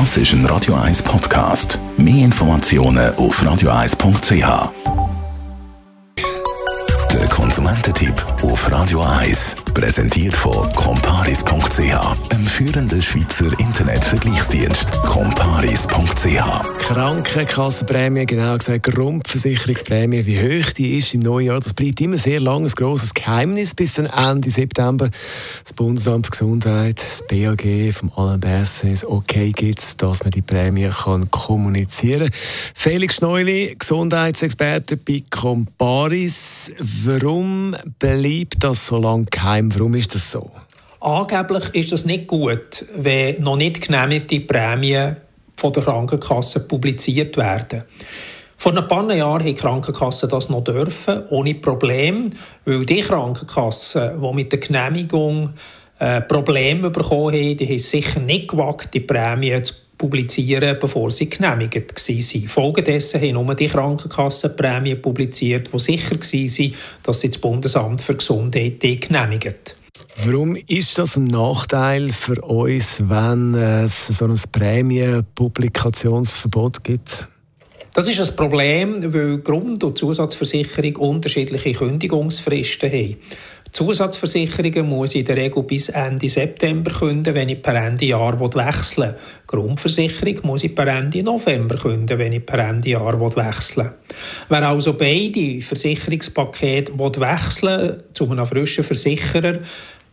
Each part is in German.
Das ist ein Radio 1 Podcast. Mehr Informationen auf radio1.ch. Der Konsumententipp auf Radio 1 präsentiert von comparis.ch, einem führenden Schweizer Internetvergleichsdienst. comparis.ch. Krankenkassenprämie, genau gesagt Grundversicherungsprämie, wie hoch die ist im neuen Jahr, das bleibt immer sehr lang ein grosses Geheimnis bis dann Ende September. Das Bundesamt für Gesundheit, das BAG vom Alain Berset okay gibt, dass man die Prämie kann kommunizieren kann. Felix Schneuli, Gesundheitsexperte bei Comparis. Warum bleibt das so lange geheim? Warum ist das so? Angeblich ist es nicht gut, wenn noch nicht genehmigte Prämien von der Krankenkasse publiziert werden. Vor ein paar Jahren haben die Krankenkassen das noch dürfen, ohne Problem, weil die Krankenkassen, die mit der Genehmigung äh, Probleme bekommen haben, die haben sicher nicht gewagt, die Prämien zu publizieren, bevor sie genehmigt waren. Folgedessen haben nur die Krankenkassenprämien publiziert, die sicher waren, dass sie das Bundesamt für Gesundheit genehmigen. Warum ist das ein Nachteil für uns, wenn es so ein Prämienpublikationsverbot gibt? Das ist ein Problem, weil Grund- und Zusatzversicherung unterschiedliche Kündigungsfristen haben. Zusatzversicherungen muss ich in der Regel bis Ende September künden, wenn ich per Ende Jahr wechseln will. Grundversicherung muss ich per Ende November künden, wenn ich per Ende Jahr wechseln will. Wer also beide Versicherungspakete wechseln will, zu einem frischen Versicherer,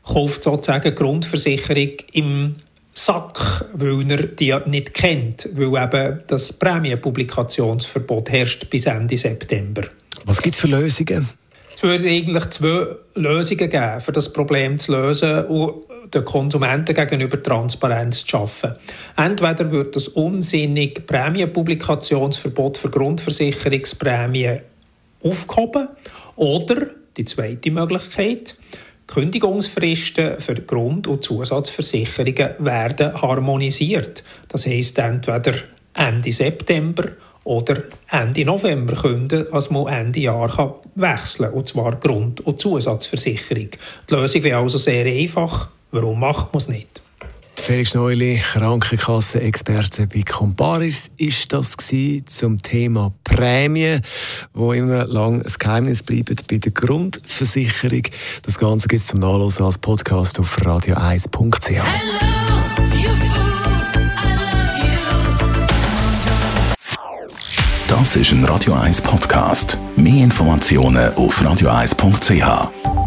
kauft sozusagen Grundversicherung im Sack, weil er die nicht kennt, weil eben das Prämienpublikationsverbot herrscht bis Ende September. Was gibt es für Lösungen? Es würde eigentlich zwei Lösungen geben, für das Problem zu lösen und den Konsumenten gegenüber Transparenz zu schaffen. Entweder wird das unsinnig Prämienpublikationsverbot für Grundversicherungsprämien aufgehoben oder die zweite Möglichkeit, Kündigungsfristen für Grund- und Zusatzversicherungen werden harmonisiert. Das heisst entweder Ende September oder Ende November können, als man Ende Jahr wechseln kann, und zwar Grund- und Zusatzversicherung. Die Lösung wäre also sehr einfach. Warum macht man es nicht? Felix Neuli, Krankenkassenexperte bei Comparis, ist das zum Thema Prämie, wo immer lang ein Geheimnis bleibt bei der Grundversicherung. Das Ganze gibt es zum Nachlesen als Podcast auf radio1.ch. Das ist ein Radio 1 Podcast. Mehr Informationen auf radio1.ch.